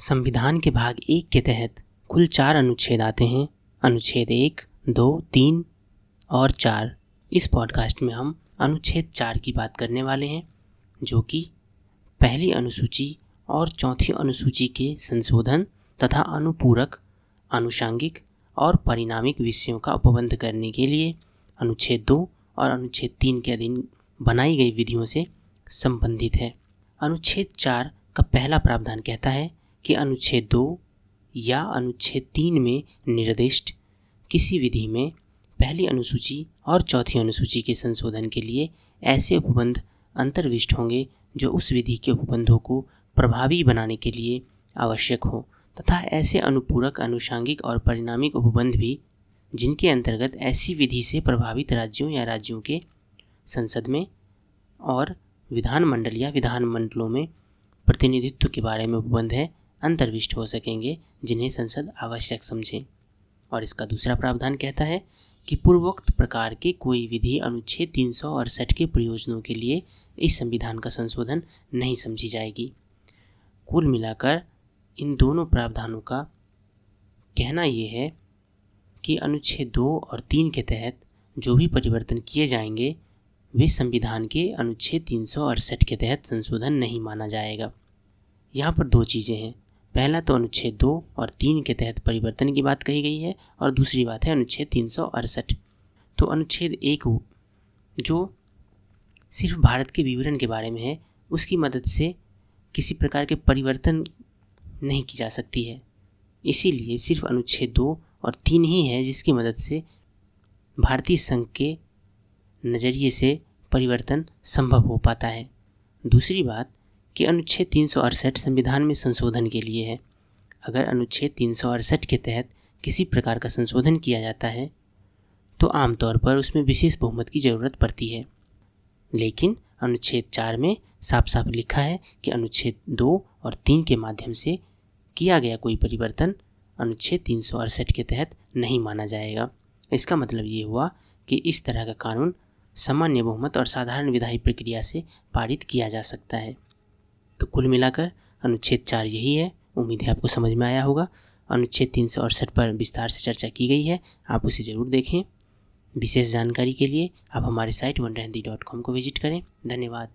संविधान के भाग एक के तहत कुल चार अनुच्छेद आते हैं। अनुच्छेद एक, दो, तीन और चार। इस पॉडकास्ट में हम अनुच्छेद चार की बात करने वाले हैं, जो कि पहली अनुसूची और चौथी अनुसूची के संशोधन तथा अनुपूरक अनुषांगिक और परिणामिक विषयों का उपबंध करने के लिए अनुच्छेद दो और अनुच्छेद तीन के अधीन बनाई गई विधियों से संबंधित है। अनुच्छेद चार का पहला प्रावधान कहता है कि अनुच्छेद दो या अनुच्छेद तीन में निर्दिष्ट किसी विधि में पहली अनुसूची और चौथी अनुसूची के संशोधन के लिए ऐसे उपबंध अंतर्विष्ट होंगे जो उस विधि के उपबंधों को प्रभावी बनाने के लिए आवश्यक हो, तथा ऐसे अनुपूरक अनुषांगिक और परिणामिक उपबंध भी जिनके अंतर्गत ऐसी विधि से प्रभावित राज्यों या राज्यों के संसद में और विधानमंडल या विधानमंडलों में प्रतिनिधित्व के बारे में उपबंध है अंतर्विष्ट हो सकेंगे, जिन्हें संसद आवश्यक समझे। और इसका दूसरा प्रावधान कहता है कि पूर्वोक्त प्रकार के कोई विधि अनुच्छेद तीन सौ अड़सठ के प्रयोजनों के लिए इस संविधान का संशोधन नहीं समझी जाएगी। कुल मिलाकर, इन दोनों प्रावधानों का कहना यह है कि अनुच्छेद दो और तीन के तहत जो भी परिवर्तन किए जाएँगे, वे संविधान के अनुच्छेद तीन सौ अड़सठ के तहत संशोधन नहीं माना जाएगा। यहाँ पर दो चीज़ें हैं। पहला तो अनुच्छेद दो और तीन के तहत परिवर्तन की बात कही गई है और दूसरी बात है अनुच्छेद तीन सौ अड़सठ। तो अनुच्छेद एक जो सिर्फ़ भारत के विवरण के बारे में है, उसकी मदद से किसी प्रकार के परिवर्तन नहीं की जा सकती है। इसीलिए सिर्फ़ अनुच्छेद दो और तीन ही है जिसकी मदद से भारतीय संघ के नज़रिए से परिवर्तन संभव हो पाता है। दूसरी बात कि अनुच्छेद तीन सौ अड़सठ संविधान में संशोधन के लिए है। अगर अनुच्छेद तीन सौ अड़सठ के तहत किसी प्रकार का संशोधन किया जाता है तो आमतौर पर उसमें विशेष बहुमत की ज़रूरत पड़ती है। लेकिन अनुच्छेद चार में साफ़ साफ़ लिखा है कि अनुच्छेद दो और तीन के माध्यम से किया गया कोई परिवर्तन अनुच्छेद तीन सौ अड़सठ के तहत नहीं माना जाएगा। इसका मतलब ये हुआ कि इस तरह का कानून सामान्य बहुमत और साधारण विधायी प्रक्रिया से पारित किया जा सकता है। तो कुल मिलाकर अनुच्छेद चार यही है। उम्मीद है आपको समझ में आया होगा। अनुच्छेद तीन सौ अड़सठ पर विस्तार से चर्चा की गई है। आप उसे ज़रूर देखें। विशेष जानकारी के लिए आप हमारे साइट वन को विज़िट करें। धन्यवाद।